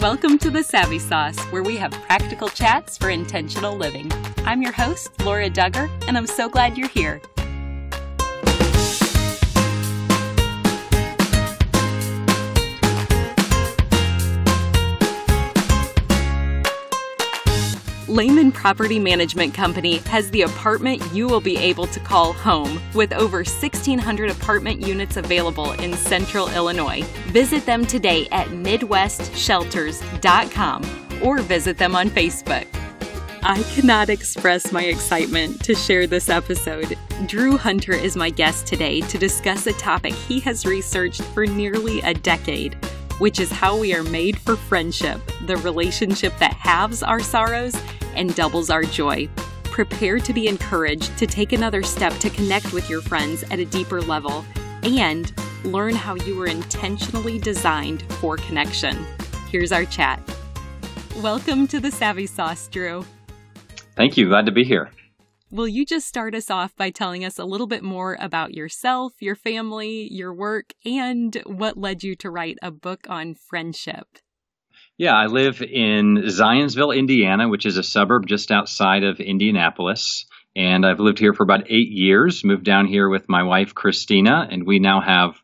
Welcome to the Savvy Sauce, where we have practical chats for intentional living. I'm your host, Laura Dugger, and I'm so glad you're here. Leman Property Management Company has the apartment you will be able to call home with over 1,600 apartment units available in central Illinois. Visit them today at MidwestShelters.com or visit them on Facebook. I cannot express my excitement to share this episode. Drew Hunter is my guest today to discuss a topic he has researched for nearly a decade, which is how we are made for friendship, the relationship that halves our sorrows and doubles our joy. Prepare to be encouraged to take another step to connect with your friends at a deeper level and learn how you were intentionally designed for connection. Here's our chat. Welcome to the Savvy Sauce, Drew. Thank you. Glad to be here. Will you just start us off by telling us a little bit more about yourself, your family, your work, and what led you to write a book on friendship? Yeah, I live in Zionsville, Indiana, which is a suburb just outside of Indianapolis. And I've lived here for about eight years, moved down here with my wife, Christina, and we now have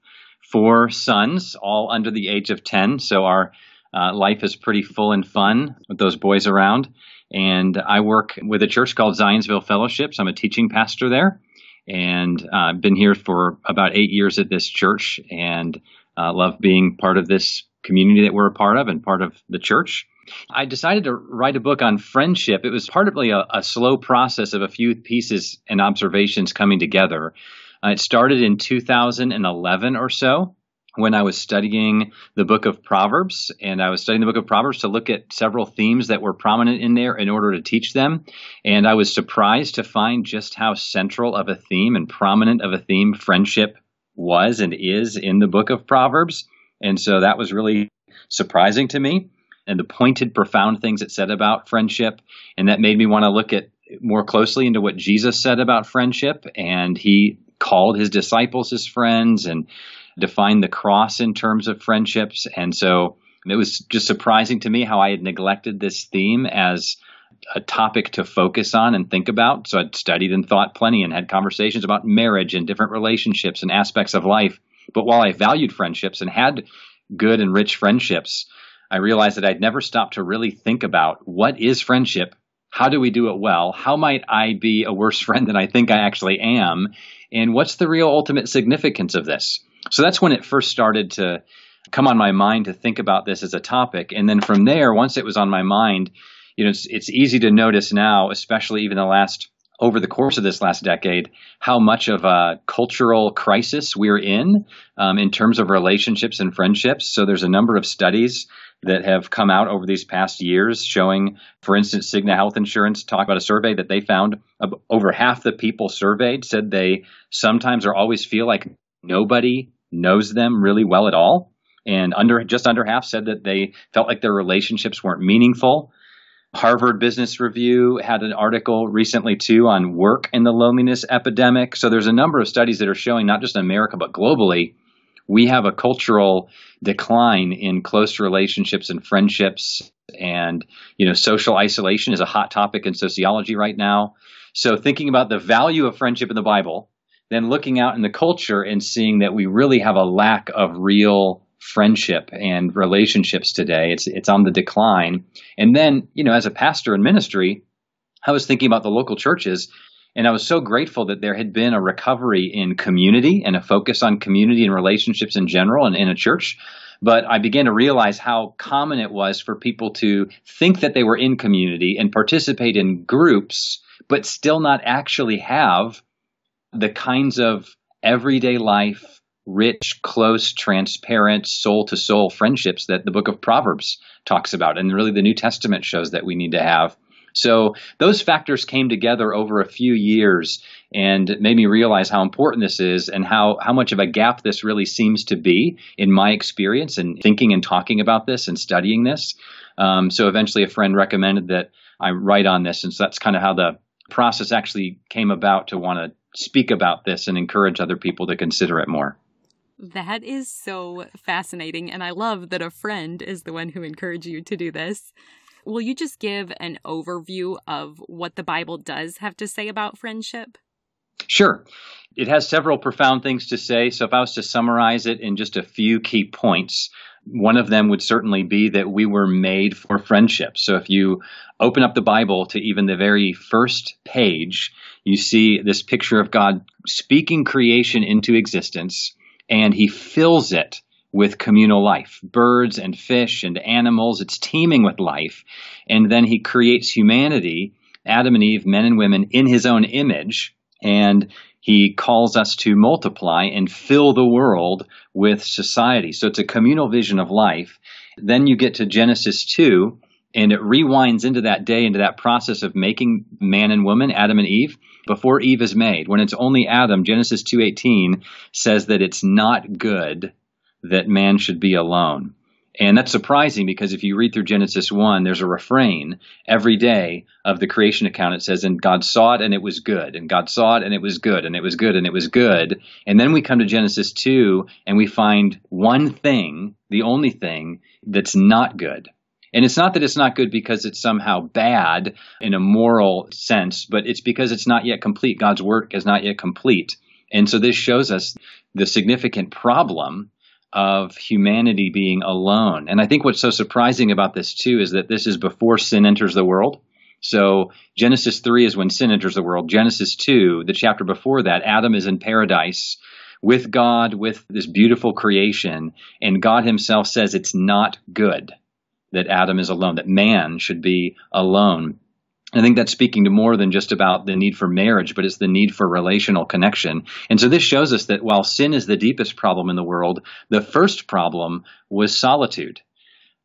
four sons, all under the age of 10. So our uh, life is pretty full and fun with those boys around. And I work with a church called Zionsville Fellowships. I'm a teaching pastor there. And I've uh, been here for about eight years at this church and uh, love being part of this community that we're a part of and part of the church. I decided to write a book on friendship. It was partly a, a slow process of a few pieces and observations coming together. Uh, it started in 2011 or so when I was studying the book of Proverbs, and I was studying the book of Proverbs to look at several themes that were prominent in there in order to teach them. And I was surprised to find just how central of a theme and prominent of a theme friendship was and is in the book of Proverbs. And so that was really surprising to me. And the pointed, profound things it said about friendship. And that made me want to look at more closely into what Jesus said about friendship. And he called his disciples his friends and defined the cross in terms of friendships. And so it was just surprising to me how I had neglected this theme as a topic to focus on and think about. So I'd studied and thought plenty and had conversations about marriage and different relationships and aspects of life. But while I valued friendships and had good and rich friendships, I realized that I'd never stopped to really think about what is friendship? How do we do it well? How might I be a worse friend than I think I actually am? And what's the real ultimate significance of this? So that's when it first started to come on my mind to think about this as a topic. And then from there, once it was on my mind, you know, it's, it's easy to notice now, especially even the last over the course of this last decade how much of a cultural crisis we're in um, in terms of relationships and friendships. So there's a number of studies that have come out over these past years showing, for instance, Cigna Health Insurance talked about a survey that they found over half the people surveyed said they sometimes or always feel like nobody knows them really well at all. And under just under half said that they felt like their relationships weren't meaningful. Harvard Business Review had an article recently too on work in the loneliness epidemic. So there's a number of studies that are showing not just in America but globally we have a cultural decline in close relationships and friendships and you know social isolation is a hot topic in sociology right now. So thinking about the value of friendship in the Bible, then looking out in the culture and seeing that we really have a lack of real friendship and relationships today. It's it's on the decline. And then, you know, as a pastor in ministry, I was thinking about the local churches and I was so grateful that there had been a recovery in community and a focus on community and relationships in general and in a church. But I began to realize how common it was for people to think that they were in community and participate in groups, but still not actually have the kinds of everyday life rich, close, transparent, soul to soul friendships that the book of Proverbs talks about. And really the New Testament shows that we need to have. So those factors came together over a few years and made me realize how important this is and how, how much of a gap this really seems to be in my experience and thinking and talking about this and studying this. Um, so eventually a friend recommended that I write on this. And so that's kind of how the process actually came about to want to speak about this and encourage other people to consider it more. That is so fascinating. And I love that a friend is the one who encouraged you to do this. Will you just give an overview of what the Bible does have to say about friendship? Sure. It has several profound things to say. So, if I was to summarize it in just a few key points, one of them would certainly be that we were made for friendship. So, if you open up the Bible to even the very first page, you see this picture of God speaking creation into existence, and He fills it with communal life birds and fish and animals. It's teeming with life. And then He creates humanity, Adam and Eve, men and women, in His own image and he calls us to multiply and fill the world with society. So it's a communal vision of life. Then you get to Genesis 2, and it rewinds into that day, into that process of making man and woman, Adam and Eve, before Eve is made. When it's only Adam, Genesis 2:18 says that it's not good that man should be alone. And that's surprising because if you read through Genesis 1, there's a refrain every day of the creation account. It says, And God saw it and it was good. And God saw it and it was good. And it was good and it was good. And then we come to Genesis 2 and we find one thing, the only thing that's not good. And it's not that it's not good because it's somehow bad in a moral sense, but it's because it's not yet complete. God's work is not yet complete. And so this shows us the significant problem of humanity being alone. And I think what's so surprising about this too is that this is before sin enters the world. So Genesis 3 is when sin enters the world. Genesis 2, the chapter before that, Adam is in paradise with God, with this beautiful creation, and God himself says it's not good that Adam is alone, that man should be alone. I think that's speaking to more than just about the need for marriage, but it's the need for relational connection. And so this shows us that while sin is the deepest problem in the world, the first problem was solitude.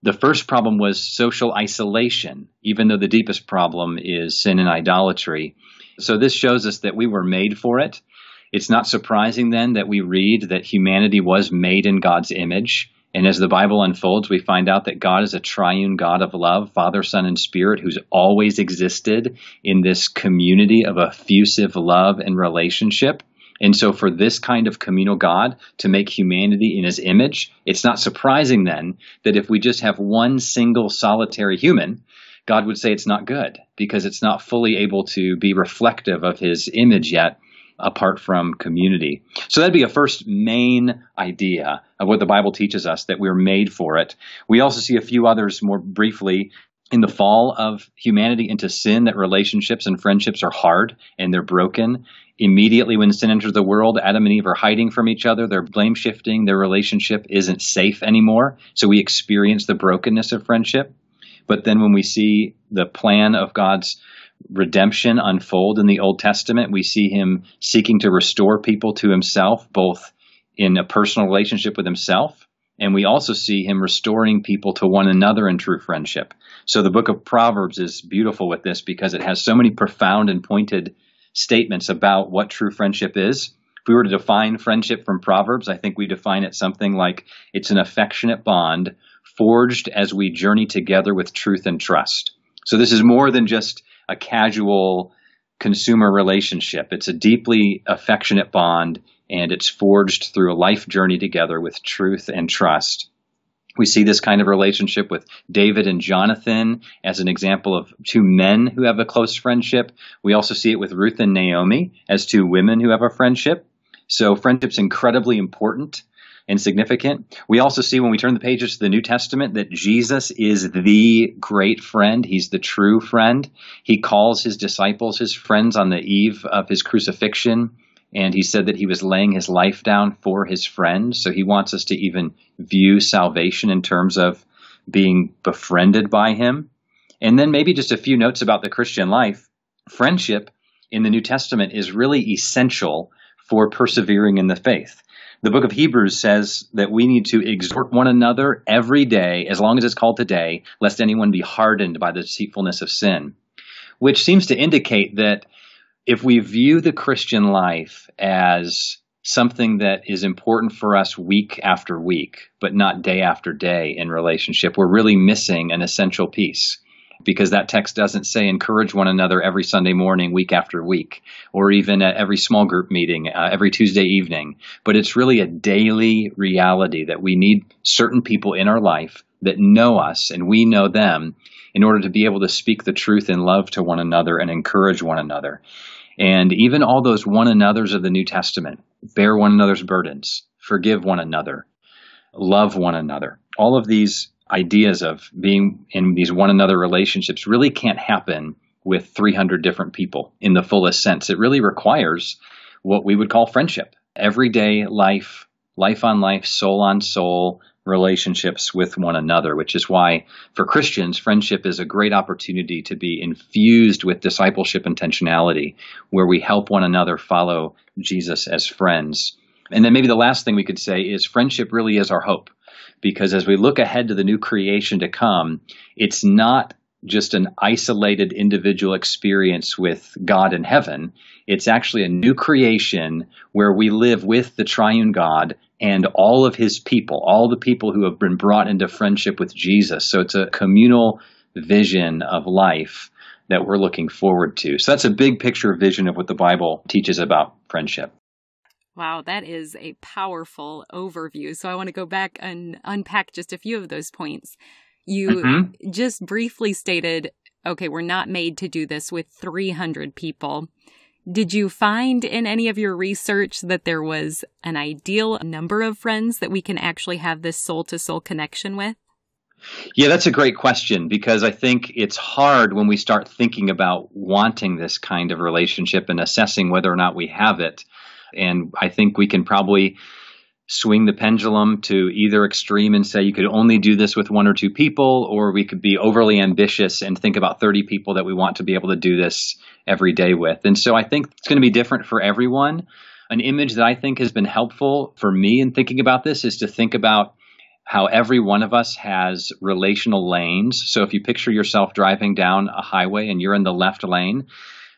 The first problem was social isolation, even though the deepest problem is sin and idolatry. So this shows us that we were made for it. It's not surprising then that we read that humanity was made in God's image and as the Bible unfolds, we find out that God is a triune God of love, Father, Son, and Spirit, who's always existed in this community of effusive love and relationship. And so, for this kind of communal God to make humanity in his image, it's not surprising then that if we just have one single solitary human, God would say it's not good because it's not fully able to be reflective of his image yet apart from community. So that'd be a first main idea of what the Bible teaches us that we're made for it. We also see a few others more briefly in the fall of humanity into sin that relationships and friendships are hard and they're broken. Immediately when sin enters the world, Adam and Eve are hiding from each other. They're blame shifting. Their relationship isn't safe anymore. So we experience the brokenness of friendship. But then when we see the plan of God's redemption unfold in the Old Testament. We see him seeking to restore people to himself, both in a personal relationship with himself, and we also see him restoring people to one another in true friendship. So the book of Proverbs is beautiful with this because it has so many profound and pointed statements about what true friendship is. If we were to define friendship from Proverbs, I think we define it something like it's an affectionate bond forged as we journey together with truth and trust. So this is more than just a casual consumer relationship. It's a deeply affectionate bond and it's forged through a life journey together with truth and trust. We see this kind of relationship with David and Jonathan as an example of two men who have a close friendship. We also see it with Ruth and Naomi as two women who have a friendship. So friendship's incredibly important and significant. We also see when we turn the pages to the New Testament that Jesus is the great friend. He's the true friend. He calls his disciples his friends on the eve of his crucifixion. And he said that he was laying his life down for his friends. So he wants us to even view salvation in terms of being befriended by him. And then maybe just a few notes about the Christian life. Friendship in the New Testament is really essential for persevering in the faith. The book of Hebrews says that we need to exhort one another every day, as long as it's called today, lest anyone be hardened by the deceitfulness of sin. Which seems to indicate that if we view the Christian life as something that is important for us week after week, but not day after day in relationship, we're really missing an essential piece. Because that text doesn't say encourage one another every Sunday morning, week after week, or even at every small group meeting, uh, every Tuesday evening. But it's really a daily reality that we need certain people in our life that know us and we know them in order to be able to speak the truth in love to one another and encourage one another. And even all those one another's of the New Testament bear one another's burdens, forgive one another, love one another. All of these ideas of being in these one another relationships really can't happen with 300 different people in the fullest sense. It really requires what we would call friendship, everyday life, life on life, soul on soul relationships with one another, which is why for Christians, friendship is a great opportunity to be infused with discipleship intentionality, where we help one another follow Jesus as friends. And then maybe the last thing we could say is friendship really is our hope because as we look ahead to the new creation to come, it's not just an isolated individual experience with God in heaven. It's actually a new creation where we live with the triune God and all of his people, all the people who have been brought into friendship with Jesus. So it's a communal vision of life that we're looking forward to. So that's a big picture vision of what the Bible teaches about friendship. Wow, that is a powerful overview. So I want to go back and unpack just a few of those points. You mm-hmm. just briefly stated, okay, we're not made to do this with 300 people. Did you find in any of your research that there was an ideal number of friends that we can actually have this soul to soul connection with? Yeah, that's a great question because I think it's hard when we start thinking about wanting this kind of relationship and assessing whether or not we have it and I think we can probably swing the pendulum to either extreme and say you could only do this with one or two people, or we could be overly ambitious and think about 30 people that we want to be able to do this every day with. And so I think it's going to be different for everyone. An image that I think has been helpful for me in thinking about this is to think about how every one of us has relational lanes. So if you picture yourself driving down a highway and you're in the left lane,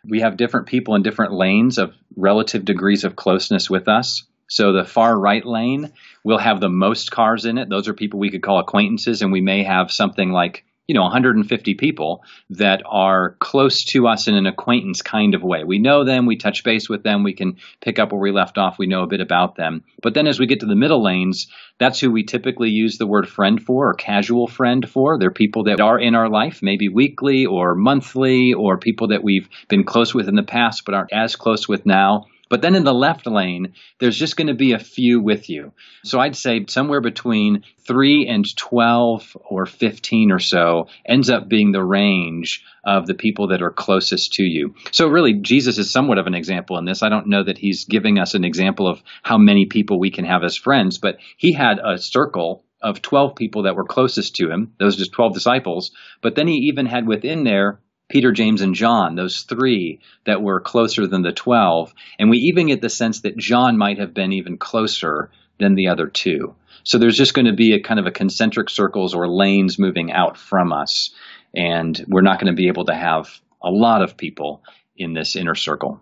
we have different people in different lanes of relative degrees of closeness with us. So the far right lane will have the most cars in it. Those are people we could call acquaintances, and we may have something like you know 150 people that are close to us in an acquaintance kind of way. We know them, we touch base with them, we can pick up where we left off, we know a bit about them. But then as we get to the middle lanes, that's who we typically use the word friend for or casual friend for. They're people that are in our life, maybe weekly or monthly, or people that we've been close with in the past but aren't as close with now. But then in the left lane, there's just going to be a few with you. So I'd say somewhere between 3 and 12 or 15 or so ends up being the range of the people that are closest to you. So really, Jesus is somewhat of an example in this. I don't know that he's giving us an example of how many people we can have as friends, but he had a circle of 12 people that were closest to him. Those just 12 disciples. But then he even had within there Peter, James, and John, those three that were closer than the 12. And we even get the sense that John might have been even closer than the other two. So there's just going to be a kind of a concentric circles or lanes moving out from us. And we're not going to be able to have a lot of people in this inner circle.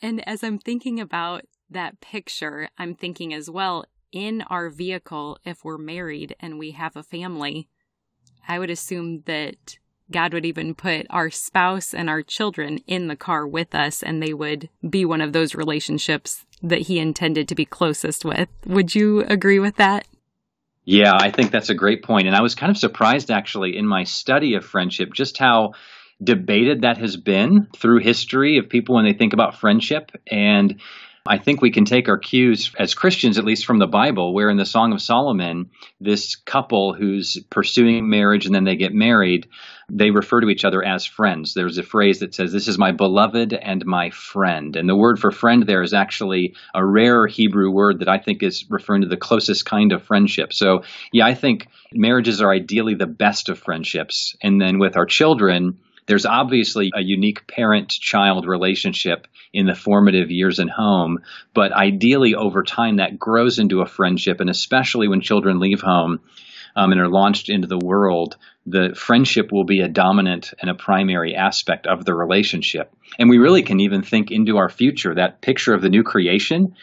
And as I'm thinking about that picture, I'm thinking as well in our vehicle, if we're married and we have a family, I would assume that God would even put our spouse and our children in the car with us, and they would be one of those relationships that He intended to be closest with. Would you agree with that? Yeah, I think that's a great point. And I was kind of surprised actually in my study of friendship just how debated that has been through history of people when they think about friendship. And I think we can take our cues as Christians, at least from the Bible, where in the Song of Solomon, this couple who's pursuing marriage and then they get married, they refer to each other as friends. There's a phrase that says, This is my beloved and my friend. And the word for friend there is actually a rare Hebrew word that I think is referring to the closest kind of friendship. So, yeah, I think marriages are ideally the best of friendships. And then with our children, there's obviously a unique parent child relationship in the formative years in home, but ideally over time that grows into a friendship. And especially when children leave home um, and are launched into the world, the friendship will be a dominant and a primary aspect of the relationship. And we really can even think into our future that picture of the new creation.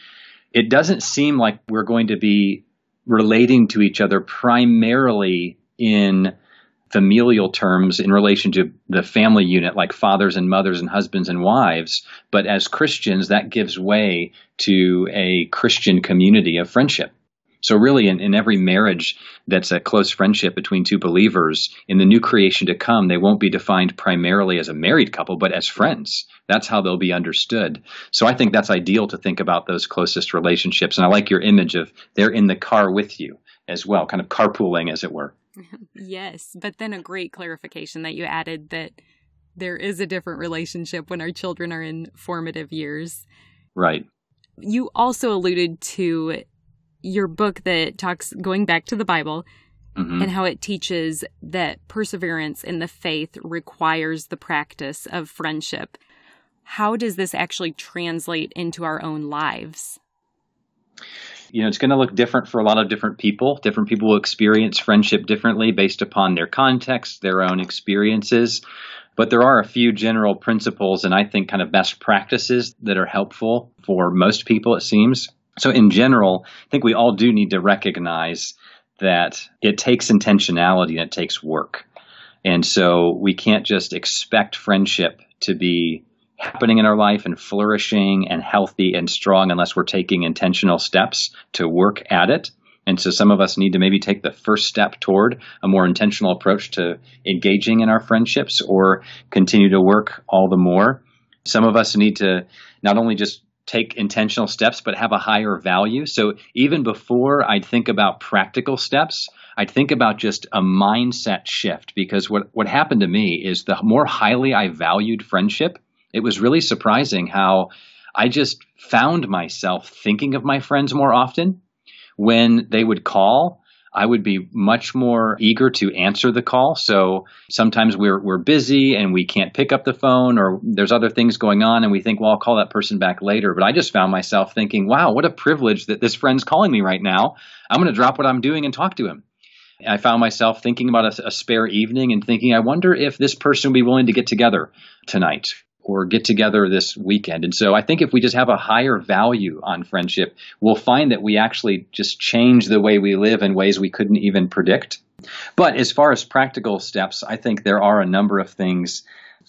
It doesn't seem like we're going to be relating to each other primarily in familial terms in relation to the family unit, like fathers and mothers and husbands and wives. But as Christians, that gives way to a Christian community of friendship. So, really, in, in every marriage that's a close friendship between two believers, in the new creation to come, they won't be defined primarily as a married couple, but as friends. That's how they'll be understood. So, I think that's ideal to think about those closest relationships. And I like your image of they're in the car with you as well, kind of carpooling, as it were. Yes, but then a great clarification that you added that there is a different relationship when our children are in formative years. Right. You also alluded to your book that talks going back to the Bible mm-hmm. and how it teaches that perseverance in the faith requires the practice of friendship. How does this actually translate into our own lives? You know, it's going to look different for a lot of different people. Different people will experience friendship differently based upon their context, their own experiences. But there are a few general principles and I think kind of best practices that are helpful for most people, it seems. So, in general, I think we all do need to recognize that it takes intentionality and it takes work. And so we can't just expect friendship to be happening in our life and flourishing and healthy and strong unless we're taking intentional steps to work at it. And so some of us need to maybe take the first step toward a more intentional approach to engaging in our friendships or continue to work all the more. Some of us need to not only just take intentional steps, but have a higher value. So even before I'd think about practical steps, I'd think about just a mindset shift because what, what happened to me is the more highly I valued friendship, it was really surprising how I just found myself thinking of my friends more often when they would call I would be much more eager to answer the call. So sometimes we're we're busy and we can't pick up the phone or there's other things going on and we think, well, I'll call that person back later. But I just found myself thinking, wow, what a privilege that this friend's calling me right now. I'm going to drop what I'm doing and talk to him. I found myself thinking about a, a spare evening and thinking, I wonder if this person would be willing to get together tonight or get together this weekend. And so I think if we just have a higher value on friendship, we'll find that we actually just change the way we live in ways we couldn't even predict. But as far as practical steps, I think there are a number of things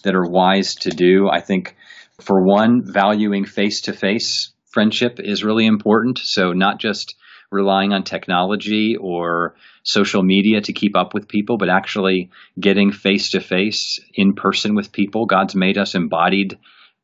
that are wise to do. I think, for one, valuing face to face friendship is really important. So, not just relying on technology or social media to keep up with people, but actually getting face to face in person with people. God's made us embodied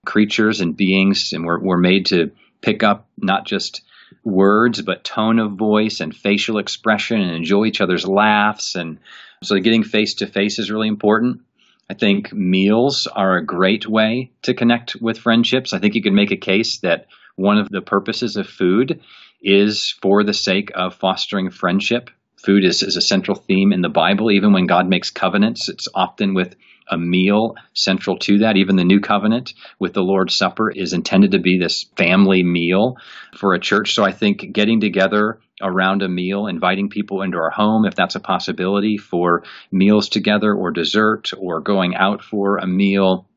creatures and beings, and we're, we're made to pick up not just words, but tone of voice and facial expression and enjoy each other's laughs. And so getting face to face is really important. I think meals are a great way to connect with friendships. I think you can make a case that one of the purposes of food is for the sake of fostering friendship. Food is, is a central theme in the Bible. Even when God makes covenants, it's often with a meal central to that. Even the new covenant with the Lord's Supper is intended to be this family meal for a church. So I think getting together around a meal, inviting people into our home, if that's a possibility, for meals together or dessert or going out for a meal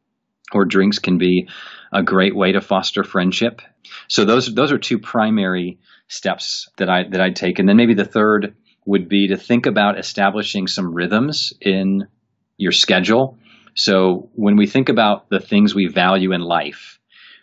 or drinks can be a great way to foster friendship. So those those are two primary steps that I that I'd take, and then maybe the third would be to think about establishing some rhythms in your schedule. So when we think about the things we value in life,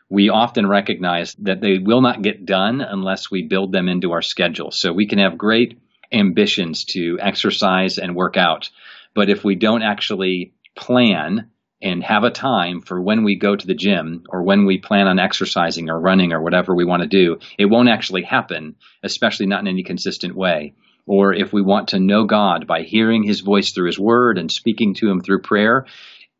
we often recognize that they will not get done unless we build them into our schedule. So we can have great ambitions to exercise and work out, but if we don't actually plan and have a time for when we go to the gym or when we plan on exercising or running or whatever we want to do, it won't actually happen, especially not in any consistent way. Or if we want to know God by hearing his voice through his word and speaking to him through prayer,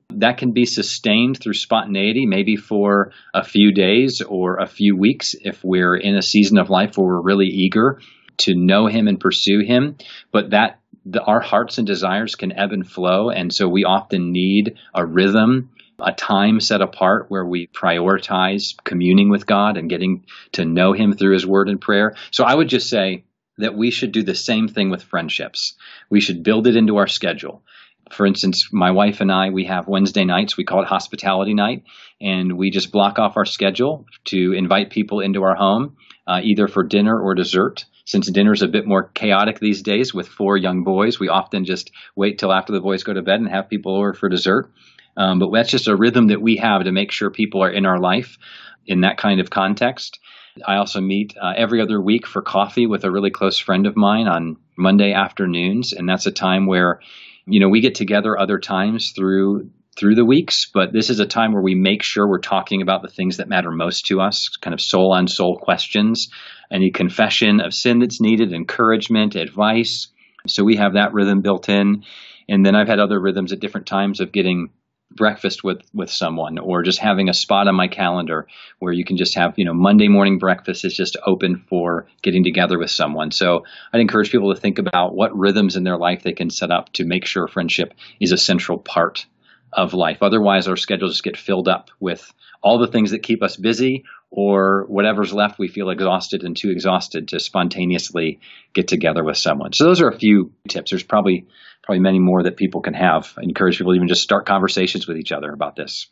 that can be sustained through spontaneity, maybe for a few days or a few weeks if we're in a season of life where we're really eager to know him and pursue him. But that the, our hearts and desires can ebb and flow. And so we often need a rhythm, a time set apart where we prioritize communing with God and getting to know Him through His Word and prayer. So I would just say that we should do the same thing with friendships. We should build it into our schedule. For instance, my wife and I, we have Wednesday nights. We call it hospitality night. And we just block off our schedule to invite people into our home, uh, either for dinner or dessert since dinner's a bit more chaotic these days with four young boys, we often just wait till after the boys go to bed and have people over for dessert. Um, but that's just a rhythm that we have to make sure people are in our life in that kind of context. I also meet uh, every other week for coffee with a really close friend of mine on Monday afternoons, and that's a time where, you know, we get together other times through through the weeks, but this is a time where we make sure we're talking about the things that matter most to us, kind of soul on soul questions, any confession of sin that's needed, encouragement, advice. So we have that rhythm built in. And then I've had other rhythms at different times of getting breakfast with with someone or just having a spot on my calendar where you can just have you know monday morning breakfast is just open for getting together with someone so i'd encourage people to think about what rhythms in their life they can set up to make sure friendship is a central part of life otherwise our schedules just get filled up with all the things that keep us busy or whatever's left we feel exhausted and too exhausted to spontaneously get together with someone so those are a few tips there's probably probably many more that people can have. I encourage people to even just start conversations with each other about this.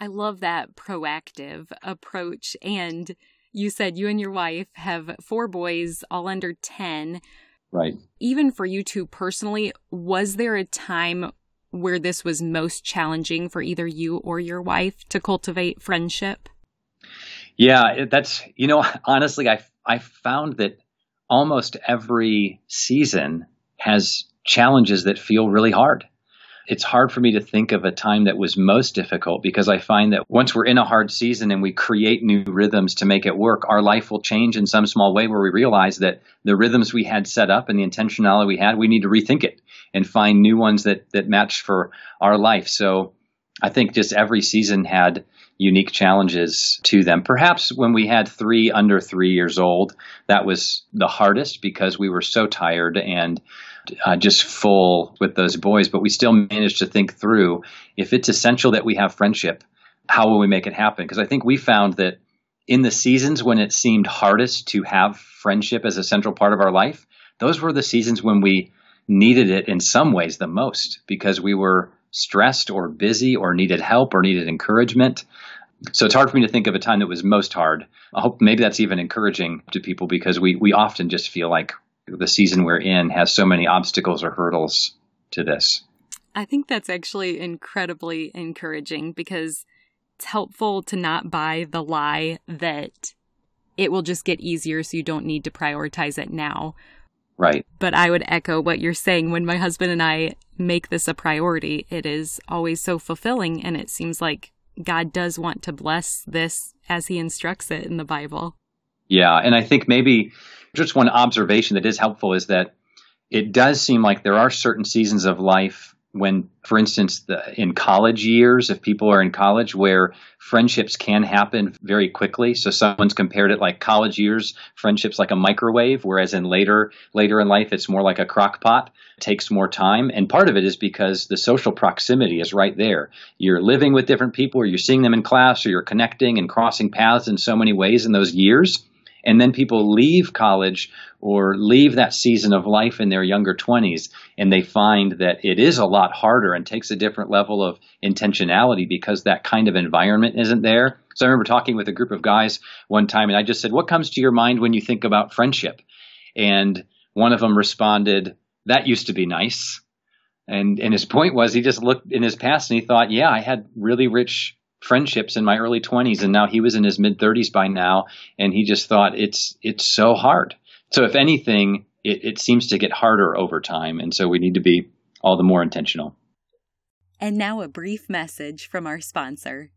I love that proactive approach. And you said you and your wife have four boys, all under 10. Right. Even for you two personally, was there a time where this was most challenging for either you or your wife to cultivate friendship? Yeah, that's, you know, honestly, I, I found that almost every season has challenges that feel really hard. It's hard for me to think of a time that was most difficult because I find that once we're in a hard season and we create new rhythms to make it work, our life will change in some small way where we realize that the rhythms we had set up and the intentionality we had, we need to rethink it and find new ones that, that match for our life. So I think just every season had unique challenges to them. Perhaps when we had three under three years old, that was the hardest because we were so tired and uh, just full with those boys, but we still managed to think through if it's essential that we have friendship, how will we make it happen? Because I think we found that in the seasons when it seemed hardest to have friendship as a central part of our life, those were the seasons when we needed it in some ways the most because we were stressed or busy or needed help or needed encouragement. So it's hard for me to think of a time that was most hard. I hope maybe that's even encouraging to people because we, we often just feel like the season we're in has so many obstacles or hurdles to this. I think that's actually incredibly encouraging because it's helpful to not buy the lie that it will just get easier so you don't need to prioritize it now. Right. But I would echo what you're saying. When my husband and I make this a priority, it is always so fulfilling. And it seems like God does want to bless this as he instructs it in the Bible. Yeah. And I think maybe just one observation that is helpful is that it does seem like there are certain seasons of life when, for instance, the, in college years, if people are in college, where friendships can happen very quickly. So someone's compared it like college years, friendships like a microwave, whereas in later later in life, it's more like a crock pot. Takes more time, and part of it is because the social proximity is right there. You're living with different people, or you're seeing them in class, or you're connecting and crossing paths in so many ways in those years and then people leave college or leave that season of life in their younger 20s and they find that it is a lot harder and takes a different level of intentionality because that kind of environment isn't there. So I remember talking with a group of guys one time and I just said, What comes to your mind when you think about friendship? And one of them responded, That used to be nice. And, and his point was he just looked in his past and he thought, yeah, I had really rich friendships in my early 20s and now he was in his mid 30s by now and he just thought it's it's so hard. So if anything it, it seems to get harder over time and so we need to be all the more intentional. And now a brief message from our sponsor.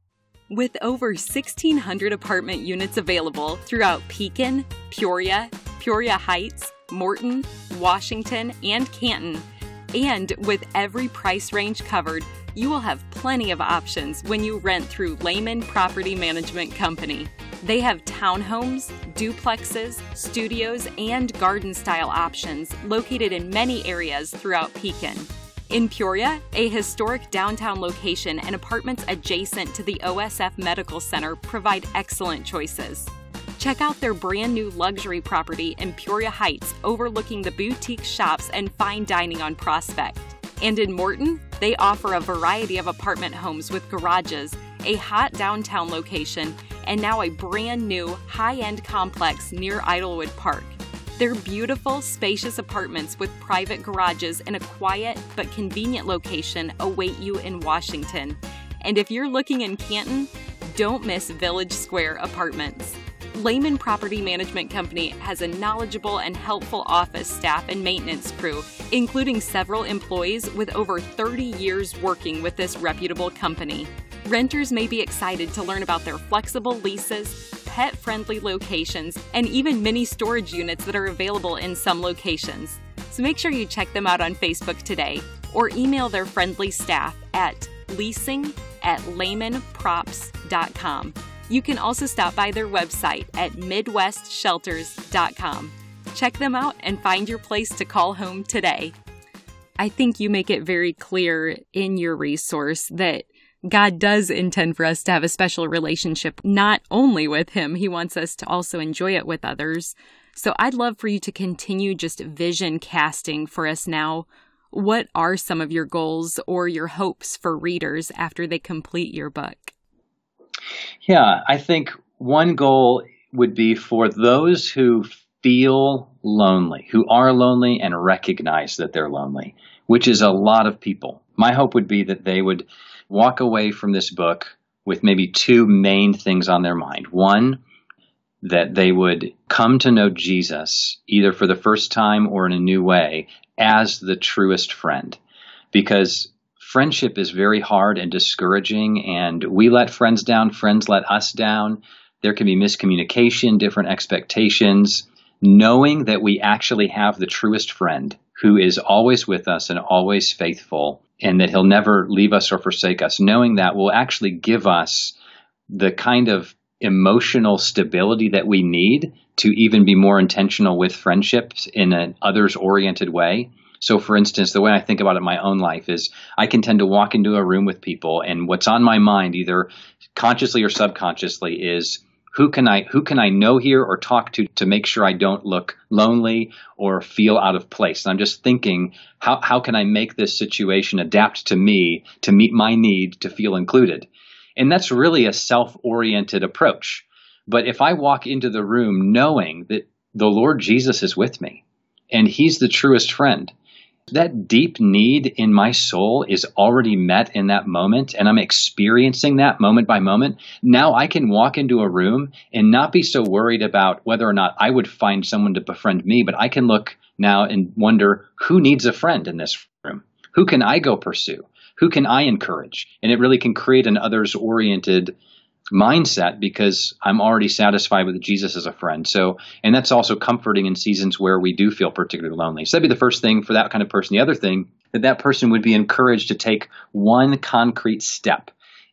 With over 1600 apartment units available throughout pekin peoria peoria heights morton washington and canton and with every price range covered you will have plenty of options when you rent through Leman Property Management Company. They have townhomes, duplexes, studios, and garden style options located in many areas throughout Pekin. In Peoria, a historic downtown location and apartments adjacent to the OSF Medical Center provide excellent choices. Check out their brand new luxury property in Peoria Heights, overlooking the boutique shops and fine dining on Prospect. And in Morton, they offer a variety of apartment homes with garages, a hot downtown location, and now a brand new high end complex near Idlewood Park. Their beautiful, spacious apartments with private garages in a quiet but convenient location await you in Washington. And if you're looking in Canton, don't miss Village Square Apartments. Leman Property Management Company has a knowledgeable and helpful office staff and maintenance crew, including several employees with over 30 years working with this reputable company. Renters may be excited to learn about their flexible leases, pet friendly locations, and even mini storage units that are available in some locations. So make sure you check them out on Facebook today or email their friendly staff at leasing at lemanprops.com. You can also stop by their website at midwestshelters.com. Check them out and find your place to call home today. I think you make it very clear in your resource that God does intend for us to have a special relationship, not only with Him, He wants us to also enjoy it with others. So I'd love for you to continue just vision casting for us now. What are some of your goals or your hopes for readers after they complete your book? Yeah, I think one goal would be for those who feel lonely, who are lonely and recognize that they're lonely, which is a lot of people. My hope would be that they would walk away from this book with maybe two main things on their mind. One, that they would come to know Jesus either for the first time or in a new way as the truest friend. Because friendship is very hard and discouraging, and we let friends down, friends let us down. There can be miscommunication, different expectations. Knowing that we actually have the truest friend who is always with us and always faithful, and that he'll never leave us or forsake us, knowing that will actually give us the kind of emotional stability that we need to even be more intentional with friendships in an others oriented way. So, for instance, the way I think about it in my own life is I can tend to walk into a room with people, and what's on my mind, either consciously or subconsciously, is who can I who can I know here or talk to to make sure I don't look lonely or feel out of place? And I'm just thinking, how how can I make this situation adapt to me to meet my need to feel included? And that's really a self-oriented approach. But if I walk into the room knowing that the Lord Jesus is with me and he's the truest friend that deep need in my soul is already met in that moment and I'm experiencing that moment by moment. Now I can walk into a room and not be so worried about whether or not I would find someone to befriend me, but I can look now and wonder who needs a friend in this room? Who can I go pursue? Who can I encourage? And it really can create an others oriented mindset because I'm already satisfied with Jesus as a friend. So, and that's also comforting in seasons where we do feel particularly lonely. So that'd be the first thing for that kind of person. The other thing that that person would be encouraged to take one concrete step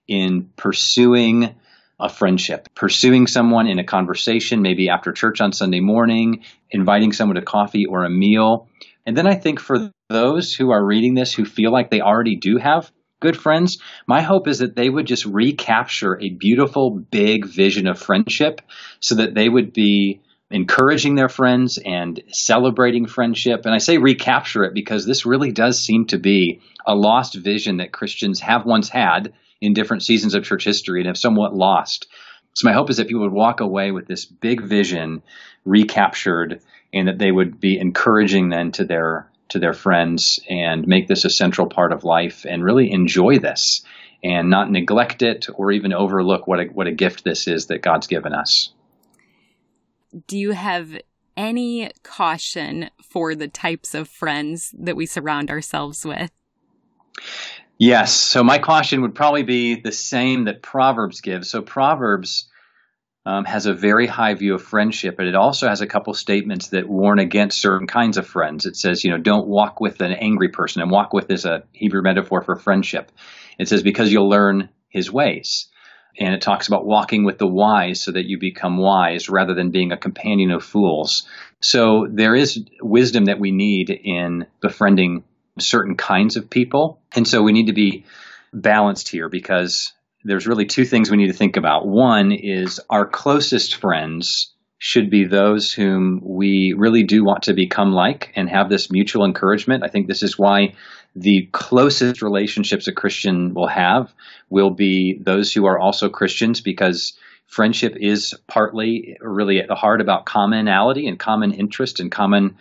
in pursuing a friendship, pursuing someone in a conversation, maybe after church on Sunday morning, inviting someone to coffee or a meal. And then I think for those who are reading this who feel like they already do have good friends, my hope is that they would just recapture a beautiful, big vision of friendship so that they would be encouraging their friends and celebrating friendship. And I say recapture it because this really does seem to be a lost vision that Christians have once had in different seasons of church history and have somewhat lost. So my hope is that people would walk away with this big vision recaptured and that they would be encouraging then to their to their friends and make this a central part of life and really enjoy this and not neglect it or even overlook what a, what a gift this is that God's given us. Do you have any caution for the types of friends that we surround ourselves with? Yes. So my caution would probably be the same that Proverbs gives. So Proverbs um, has a very high view of friendship, but it also has a couple statements that warn against certain kinds of friends. It says, you know, don't walk with an angry person, and walk with is a Hebrew metaphor for friendship. It says, because you'll learn his ways. And it talks about walking with the wise so that you become wise rather than being a companion of fools. So there is wisdom that we need in befriending certain kinds of people. And so we need to be balanced here because there's really two things we need to think about. One is our closest friends should be those whom we really do want to become like and have this mutual encouragement. I think this is why the closest relationships a Christian will have will be those who are also Christians because friendship is partly really at the heart about commonality and common interest and common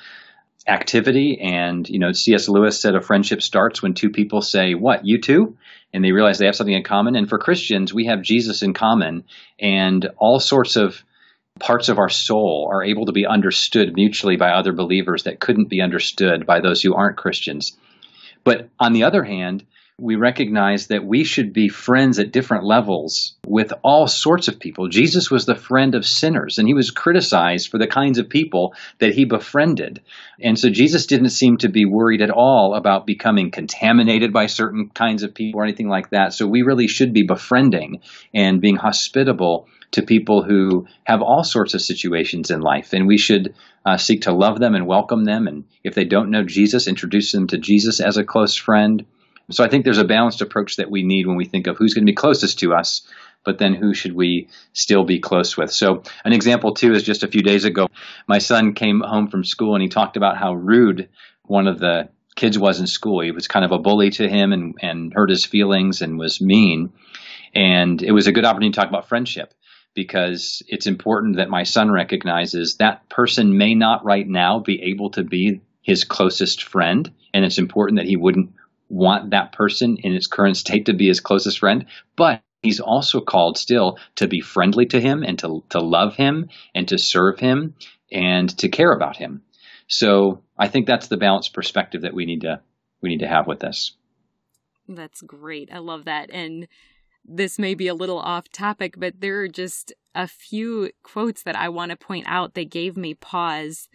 activity. And, you know, C.S. Lewis said a friendship starts when two people say, What, you too? And they realize they have something in common. And for Christians, we have Jesus in common, and all sorts of parts of our soul are able to be understood mutually by other believers that couldn't be understood by those who aren't Christians. But on the other hand, we recognize that we should be friends at different levels with all sorts of people. Jesus was the friend of sinners, and he was criticized for the kinds of people that he befriended. And so Jesus didn't seem to be worried at all about becoming contaminated by certain kinds of people or anything like that. So we really should be befriending and being hospitable to people who have all sorts of situations in life. And we should uh, seek to love them and welcome them. And if they don't know Jesus, introduce them to Jesus as a close friend so I think there's a balanced approach that we need when we think of who's going to be closest to us, but then who should we still be close with? So an example too is just a few days ago, my son came home from school and he talked about how rude one of the kids was in school. He was kind of a bully to him and, and hurt his feelings and was mean. And it was a good opportunity to talk about friendship because it's important that my son recognizes that person may not right now be able to be his closest friend. And it's important that he wouldn't want that person in its current state to be his closest friend, but he's also called still to be friendly to him and to, to love him and to serve him and to care about him. So I think that's the balanced perspective that we need to we need to have with this. That's great. I love that. And this may be a little off topic, but there are just a few quotes that I want to point out that gave me pause.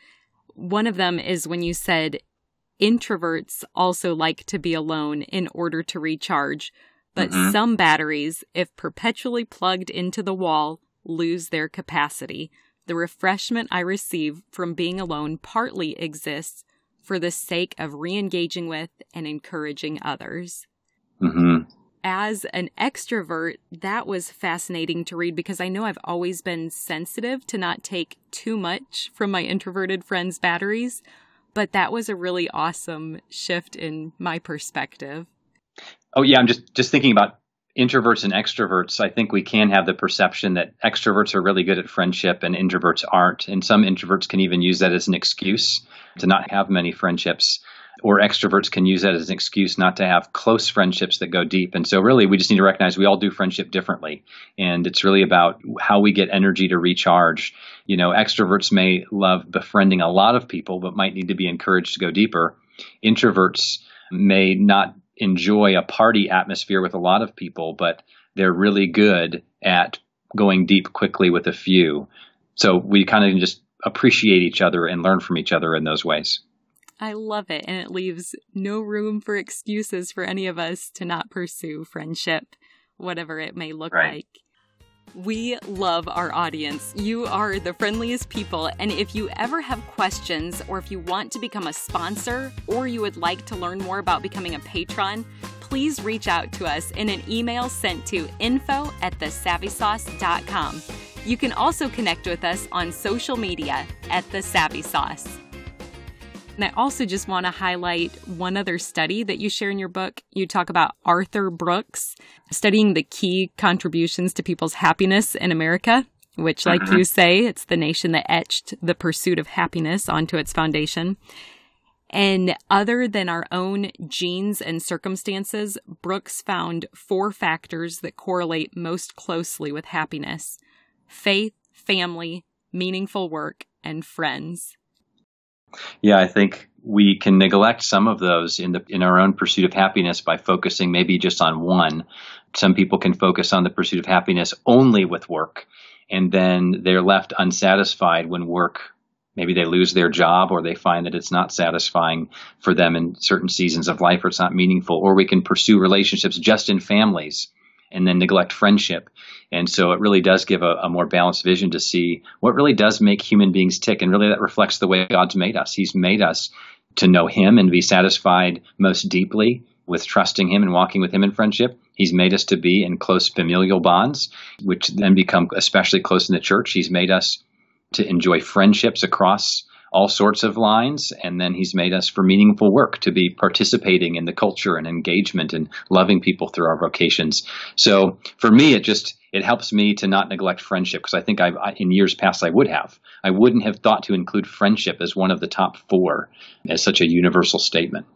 One of them is when you said, Introverts also like to be alone in order to recharge, but mm-hmm. some batteries, if perpetually plugged into the wall, lose their capacity. The refreshment I receive from being alone partly exists for the sake of re engaging with and encouraging others. Mm-hmm. As an extrovert, that was fascinating to read because I know I've always been sensitive to not take too much from my introverted friends' batteries, but that was a really awesome shift in my perspective. Oh yeah, I'm just just thinking about introverts and extroverts. I think we can have the perception that extroverts are really good at friendship and introverts aren't, and some introverts can even use that as an excuse to not have many friendships or extroverts can use that as an excuse not to have close friendships that go deep. And so, really, we just need to recognize we all do friendship differently. And it's really about how we get energy to recharge. You know, extroverts may love befriending a lot of people, but might need to be encouraged to go deeper. Introverts may not enjoy a party atmosphere with a lot of people, but they're really good at going deep quickly with a few. So, we kind of just appreciate each other and learn from each other in those ways. I love it, and it leaves no room for excuses for any of us to not pursue friendship, whatever it may look right. like. We love our audience. You are the friendliest people. And if you ever have questions, or if you want to become a sponsor, or you would like to learn more about becoming a patron, please reach out to us in an email sent to info at thesavvysauce.com. You can also connect with us on social media at The Savvy Sauce. And I also just want to highlight one other study that you share in your book. You talk about Arthur Brooks studying the key contributions to people's happiness in America, which, like mm-hmm. you say, it's the nation that etched the pursuit of happiness onto its foundation. And other than our own genes and circumstances, Brooks found four factors that correlate most closely with happiness faith, family, meaningful work, and friends. Yeah, I think we can neglect some of those in the in our own pursuit of happiness by focusing maybe just on one. Some people can focus on the pursuit of happiness only with work, and then they're left unsatisfied when work maybe they lose their job or they find that it's not satisfying for them in certain seasons of life or it's not meaningful or we can pursue relationships just in families and then neglect friendship. And so it really does give a, a, more balanced vision to see what really does make human beings tick. And really that reflects the way God's made us. He's made us to know Him and be satisfied most deeply with trusting Him and walking with Him in friendship. He's made us to be in close familial bonds, which then become especially close in the church. He's made us to enjoy friendships across all sorts of lines. And then he's made us for meaningful work to be participating in the culture and engagement and loving people through our vocations. So for me, it just, it helps me to not neglect friendship because I think I've, in years past I would have. I wouldn't have thought to include friendship as one of the top four as such a universal statement.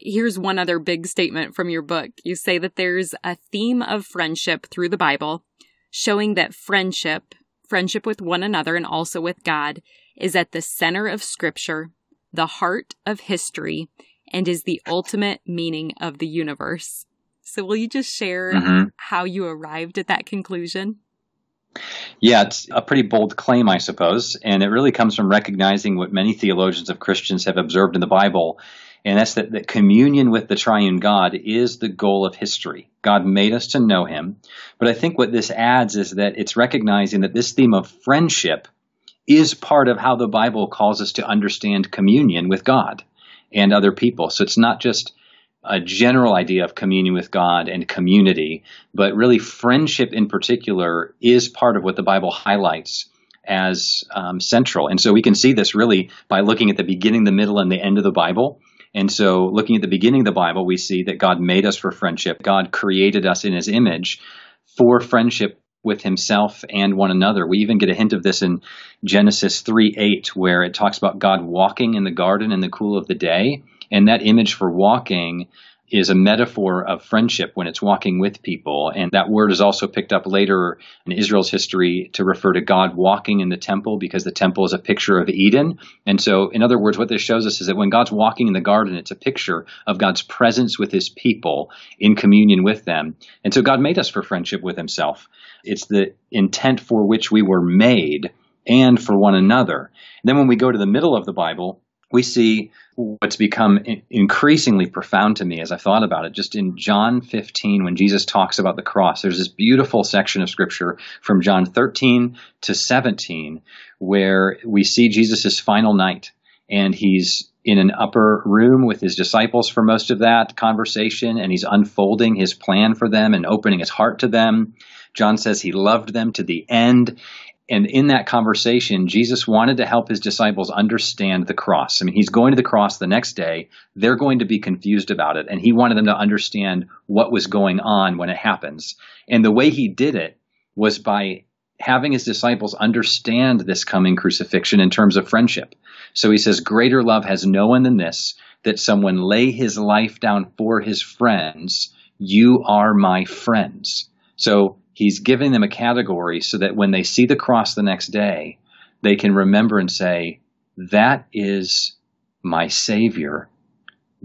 Here's one other big statement from your book. You say that there's a theme of friendship through the Bible, showing that friendship, friendship with one another and also with God, is at the center of Scripture, the heart of history, and is the ultimate meaning of the universe. So, will you just share mm-hmm. how you arrived at that conclusion? Yeah, it's a pretty bold claim, I suppose, and it really comes from recognizing what many theologians of Christians have observed in the Bible, and that's that, that communion with the triune God is the goal of history. God made us to know Him, but I think what this adds is that it's recognizing that this theme of friendship is part of how the Bible calls us to understand communion with God and other people. So it's not just a general idea of communion with God and community, but really friendship in particular is part of what the Bible highlights as um, central. And so we can see this really by looking at the beginning, the middle, and the end of the Bible. And so, looking at the beginning of the Bible, we see that God made us for friendship. God created us in his image for friendship with himself and one another. We even get a hint of this in Genesis 3 8, where it talks about God walking in the garden in the cool of the day. And that image for walking is a metaphor of friendship when it's walking with people. And that word is also picked up later in Israel's history to refer to God walking in the temple because the temple is a picture of Eden. And so, in other words, what this shows us is that when God's walking in the garden, it's a picture of God's presence with his people in communion with them. And so, God made us for friendship with himself. It's the intent for which we were made and for one another. And then when we go to the middle of the Bible, we see what's become increasingly profound to me as I thought about it. Just in John 15, when Jesus talks about the cross, there's this beautiful section of scripture from John 13 to 17 where we see Jesus' final night and he's in an upper room with his disciples for most of that conversation and he's unfolding his plan for them and opening his heart to them. John says he loved them to the end and in that conversation, Jesus wanted to help his disciples understand the cross. I mean, he's going to the cross the next day. They're going to be confused about it. And he wanted them to understand what was going on when it happens. And the way he did it was by having his disciples understand this coming crucifixion in terms of friendship. So he says, Greater love has no one than this, that someone lay his life down for his friends. You are my friends. So he's giving them a category so that when they see the cross the next day, they can remember and say, That is my Savior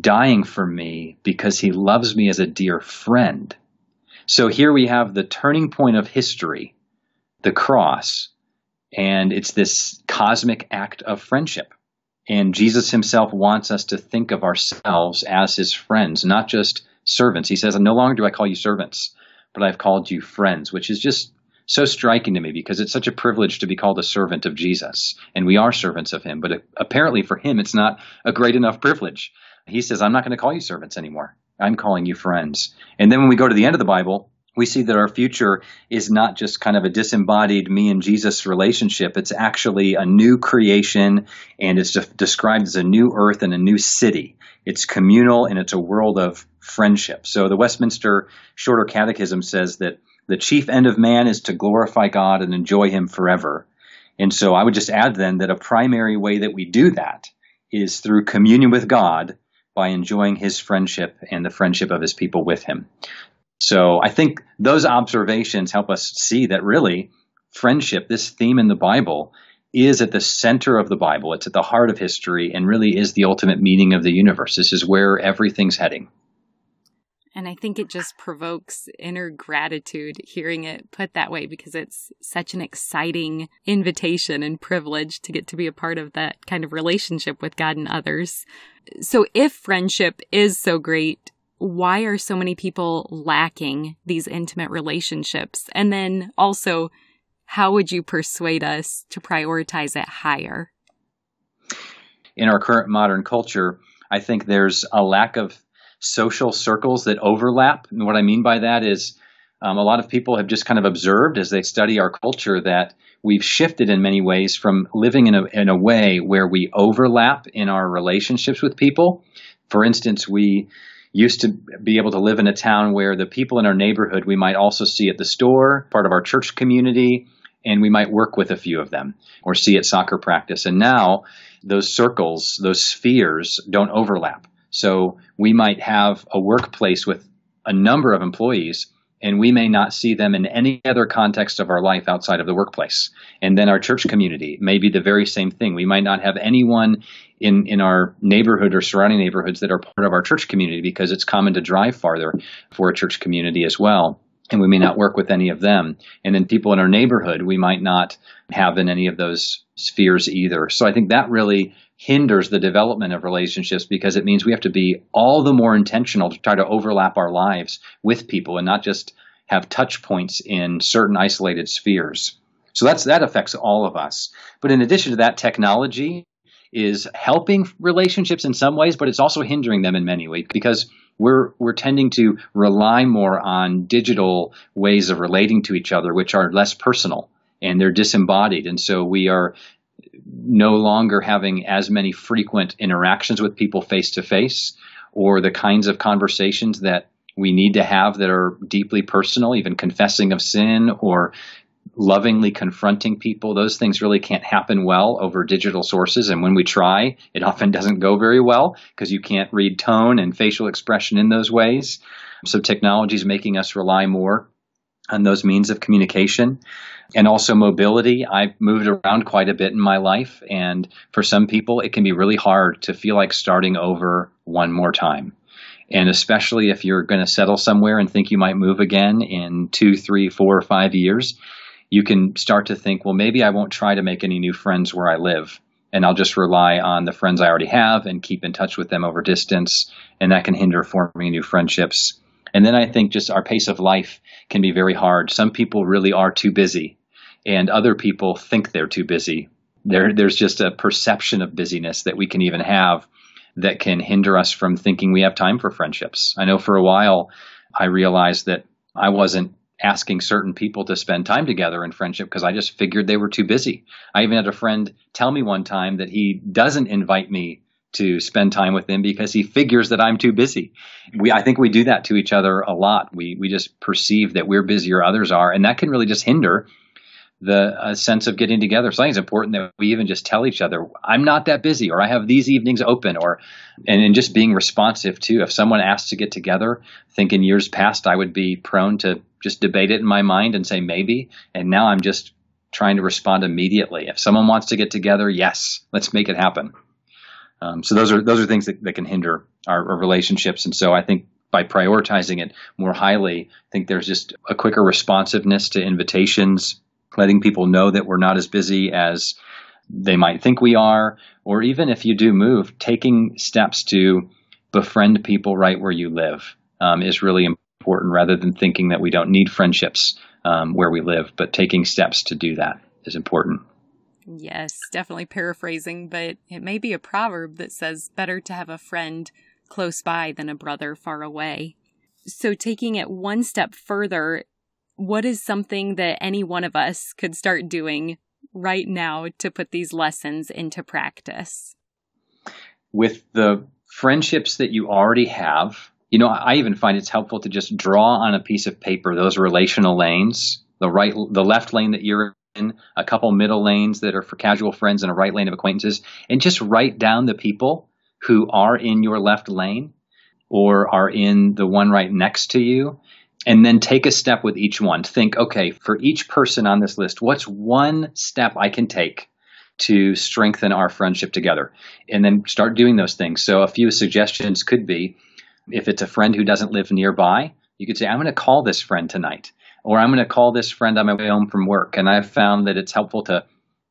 dying for me because he loves me as a dear friend. So here we have the turning point of history, the cross, and it's this cosmic act of friendship. And Jesus himself wants us to think of ourselves as his friends, not just servants. He says, No longer do I call you servants, but I've called you friends, which is just so striking to me because it's such a privilege to be called a servant of Jesus. And we are servants of him. But apparently for him, it's not a great enough privilege. He says, I'm not going to call you servants anymore. I'm calling you friends. And then when we go to the end of the Bible, we see that our future is not just kind of a disembodied me and Jesus relationship. It's actually a new creation and it's described as a new earth and a new city. It's communal and it's a world of friendship. So the Westminster Shorter Catechism says that the chief end of man is to glorify God and enjoy Him forever. And so I would just add then that a primary way that we do that is through communion with God by enjoying His friendship and the friendship of His people with Him. So I think those observations help us see that really friendship, this theme in the Bible, is at the center of the Bible. It's at the heart of history and really is the ultimate meaning of the universe. This is where everything's heading. And I think it just provokes inner gratitude hearing it put that way because it's such an exciting invitation and privilege to get to be a part of that kind of relationship with God and others. So if friendship is so great, why are so many people lacking these intimate relationships? And then also, how would you persuade us to prioritize it higher? In our current modern culture, I think there's a lack of social circles that overlap. And what I mean by that is Um, a lot of people have just kind of observed as they study our culture that we've shifted in many ways from living in a, in a way where we overlap in our relationships with people. For instance, we used to be able to live in a town where the people in our neighborhood we might also see at the store, part of our church community, and we might work with a few of them or see at soccer practice. And now those circles, those spheres don't overlap. So we might have a workplace with a number of employees and we may not see them in any other context of our life outside of the workplace. And then our church community may be the very same thing. We might not have anyone in, in our neighborhood or surrounding neighborhoods that are part of our church community because it's common to drive farther for a church community as well. And we may not work with any of them. And then people in our neighborhood, we might not have in any of those spheres either. So I think that really hinders the development of relationships because it means we have to be all the more intentional to try to overlap our lives with people and not just have touch points in certain isolated spheres. So that's that affects all of us. But in addition to that, technology is helping relationships in some ways, but it's also hindering them in many ways because we're we're tending to rely more on digital ways of relating to each other, which are less personal and they're disembodied. And so we are no longer having as many frequent interactions with people face to face or the kinds of conversations that we need to have that are deeply personal, even confessing of sin or lovingly confronting people. Those things really can't happen well over digital sources. And when we try, it often doesn't go very well because you can't read tone and facial expression in those ways. So technology is making us rely more on those means of communication and also mobility. I've moved around quite a bit in my life, and for some people, it can be really hard to feel like starting over one more time. And especially if you're going to settle somewhere and think you might move again in two, three, four, or five years, you can start to think, well, maybe I won't try to make any new friends where I live. And I'll just rely on the friends I already have and keep in touch with them over distance. And that can hinder forming new friendships. And then I think just our pace of life can be very hard. Some people really are too busy, and other people think they're too busy. There, there's just a perception of busyness that we can even have that can hinder us from thinking we have time for friendships. I know for a while I realized that I wasn't asking certain people to spend time together in friendship because I just figured they were too busy. I even had a friend tell me one time that he doesn't invite me to spend time with him because he figures that I'm too busy. We, I think we do that to each other a lot. We, we just perceive that we're busy or others are, and that can really just hinder the uh, sense of getting together. So I think it's important that we even just tell each other, I'm not that busy, or I have these evenings open, or, and, and just being responsive too. If someone asks to get together, I think in years past I would be prone to just debate it in my mind and say maybe, and now I'm just trying to respond immediately. If someone wants to get together, yes, let's make it happen. Um, so those are those are things that, that can hinder our, our, relationships. And so I think by prioritizing it more highly, I think there's just a quicker responsiveness to invitations, letting people know that we're not as busy as they might think we are, or even if you do move, taking steps to befriend people right where you live um, is really important rather than thinking that we don't need friendships um, where we live, but taking steps to do that is important. Yes, definitely paraphrasing, but it may be a proverb that says better to have a friend close by than a brother far away. So, taking it one step further, what is something that any one of us could start doing right now to put these lessons into practice? With the friendships that you already have, you know, I even find it's helpful to just draw on a piece of paper those relational lanes, the right, the left lane that you're a couple middle lanes that are for casual friends and a right lane of acquaintances, and just write down the people who are in your left lane or are in the one right next to you. And then take a step with each one. Think, okay, for each person on this list, what's one step I can take to strengthen our friendship together? And then start doing those things. So a few suggestions could be if it's a friend who doesn't live nearby, you could say, I'm going to call this friend tonight or I'm going to call this friend on my way home from work. And I've found that it's helpful to,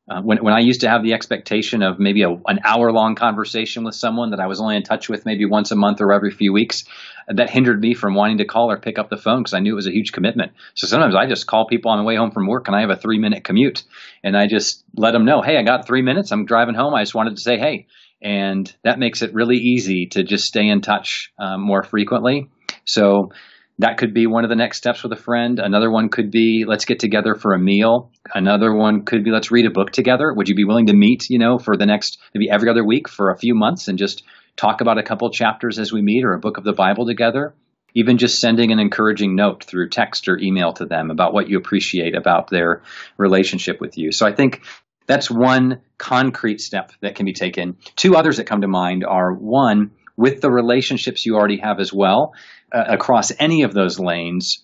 uh, when, when I used to have the expectation of maybe a, an hour long conversation with someone that I was only in touch with maybe once a month or every few weeks, that hindered me from wanting to call or pick up the phone because I knew it was a huge commitment. So sometimes I just call people on my way home from work and I have a three minute commute and I just let them know, hey, I got three minutes. I'm driving home. I just wanted to say, hey. And that makes it really easy to just stay in touch um, more frequently. So That could be one of the next steps with a friend. Another one could be let's get together for a meal. Another one could be let's read a book together. Would you be willing to meet, you know, for the next maybe every other week for a few months and just talk about a couple chapters as we meet or a book of the Bible together? Even just sending an encouraging note through text or email to them about what you appreciate about their relationship with you. So I think that's one concrete step that can be taken. Two others that come to mind are one, with the relationships you already have as well, uh, across any of those lanes,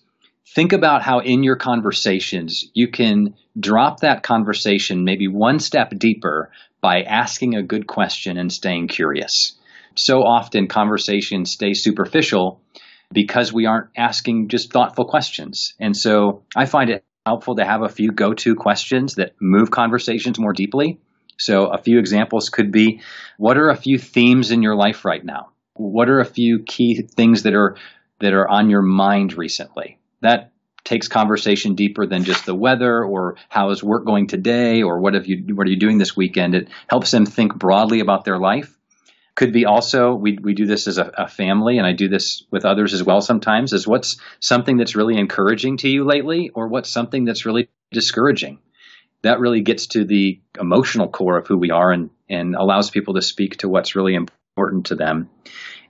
think about how in your conversations you can drop that conversation maybe one step deeper by asking a good question and staying curious. So often conversations stay superficial because we aren't asking just thoughtful questions. And so I find it helpful to have a few go to questions that move conversations more deeply. So, a few examples could be what are a few themes in your life right now? What are a few key things that are that are on your mind recently? That takes conversation deeper than just the weather or how is work going today or what have you what are you doing this weekend it helps them think broadly about their life could be also we, we do this as a, a, family and i do this with others as well sometimes is what's something that's really encouraging to you lately or what's something that's really discouraging that really gets to the emotional core of who we are and, and allows people to speak to what's really important to them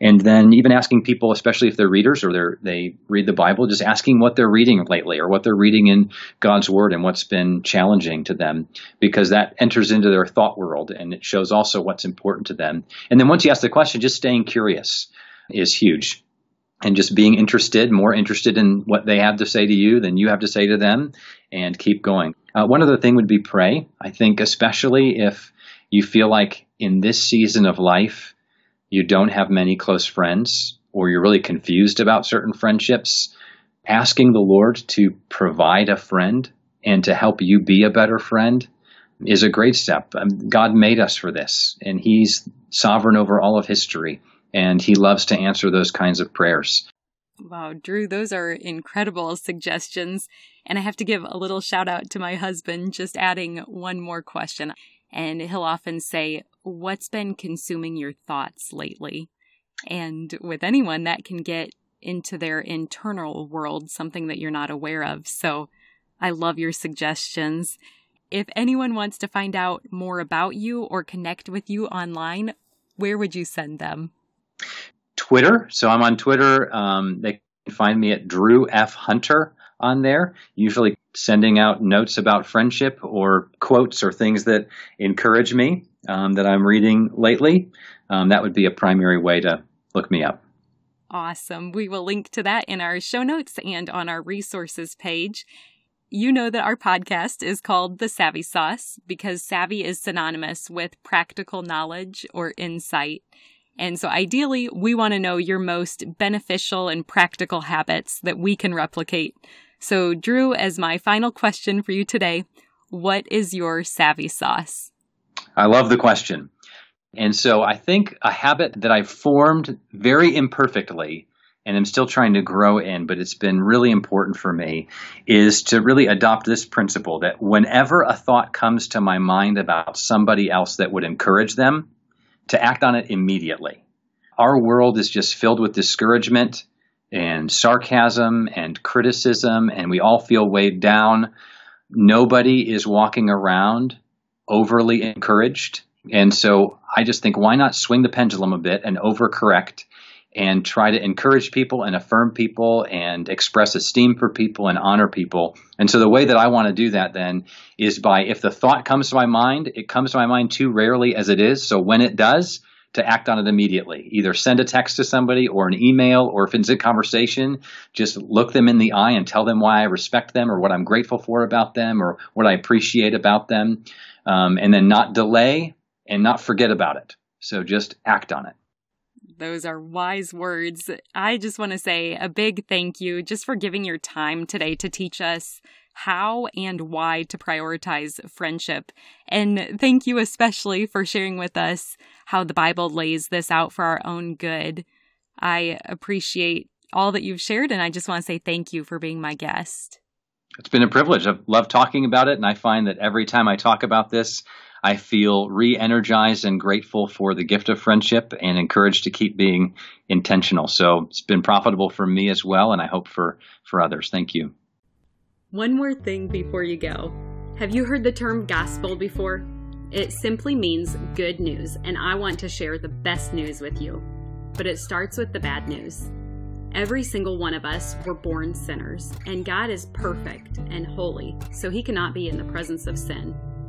and then even asking people, especially if they're readers or they're, they read the Bible, just asking what they're reading lately or what they're reading in God's Word and what's been challenging to them, because that enters into their thought world and it shows also what's important to them. And then once you ask the question, just staying curious is huge. And just being interested, more interested in what they have to say to you than you have to say to them, and keep going. Uh, one other thing would be pray. I think, especially if you feel like in this season of life, you don't have many close friends or you're really confused about certain friendships, asking the Lord to provide a friend and to help you be a better friend is a great step. Um, God made us for this, and He's sovereign over all of history, and He loves to answer those kinds of prayers. Wow, Drew, those are incredible suggestions. And I have to give a little shout out to my husband, just adding one more question. And he'll often say, What's been consuming your thoughts lately? And with anyone, that can get into their internal world, something that you're not aware of. So I love your suggestions. If anyone wants to find out more about you or connect with you online, where would you send them? Twitter. So I'm on Twitter. Um, they can find me at Drew F. Hunter on there, usually sending out notes about friendship or quotes or things that encourage me um, that I'm reading lately. Um, that would be a primary way to look me up. Awesome. We will link to that in our show notes and on our resources page. You know that our podcast is called The Savvy Sauce because savvy is synonymous with practical knowledge or insight. And so ideally, we want to know your most beneficial and practical habits that we can replicate so, Drew, as my final question for you today, what is your savvy sauce? I love the question. And so I think a habit that I've formed very imperfectly and I'm still trying to grow in, but it's been really important for me, is to really adopt this principle that whenever a thought comes to my mind about somebody else that would encourage them, to act on it immediately. Our world is just filled with discouragement and sarcasm and criticism, and we all feel weighed down. Nobody is walking around overly encouraged. And so I just think, why not swing the pendulum a bit and overcorrect and try to encourage people and affirm people and express esteem for people and honor people. And so the way that I want to do that then is by if the thought comes to my mind, it comes to my mind too rarely as it is. So when it does, to act on it immediately. Either send a text to somebody or an email, or if it's a conversation, just look them in the eye and tell them why I respect them or what I'm grateful for about them or what I appreciate about them. Um, and then not delay and not forget about it. So just act on it. Those are wise words. I just want to say a big thank you just for giving your time today to teach us how and why to prioritize friendship. And thank you especially for sharing with us how the Bible lays this out for our own good. I appreciate all that you've shared, and I just want to say thank you for being my guest. It's been a privilege. I've loved talking about it, and I find that every time I talk about this, I feel re energized and grateful for the gift of friendship and encouraged to keep being intentional. So it's been profitable for me as well, and I hope for, for others. Thank you. One more thing before you go. Have you heard the term gospel before? It simply means good news, and I want to share the best news with you. But it starts with the bad news. Every single one of us were born sinners, and God is perfect and holy, so he cannot be in the presence of sin.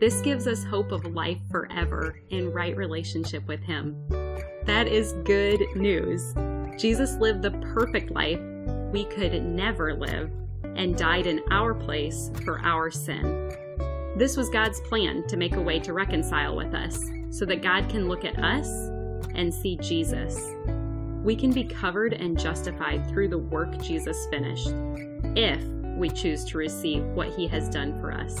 This gives us hope of life forever in right relationship with Him. That is good news. Jesus lived the perfect life we could never live and died in our place for our sin. This was God's plan to make a way to reconcile with us so that God can look at us and see Jesus we can be covered and justified through the work Jesus finished, if we choose to receive what he has done for us.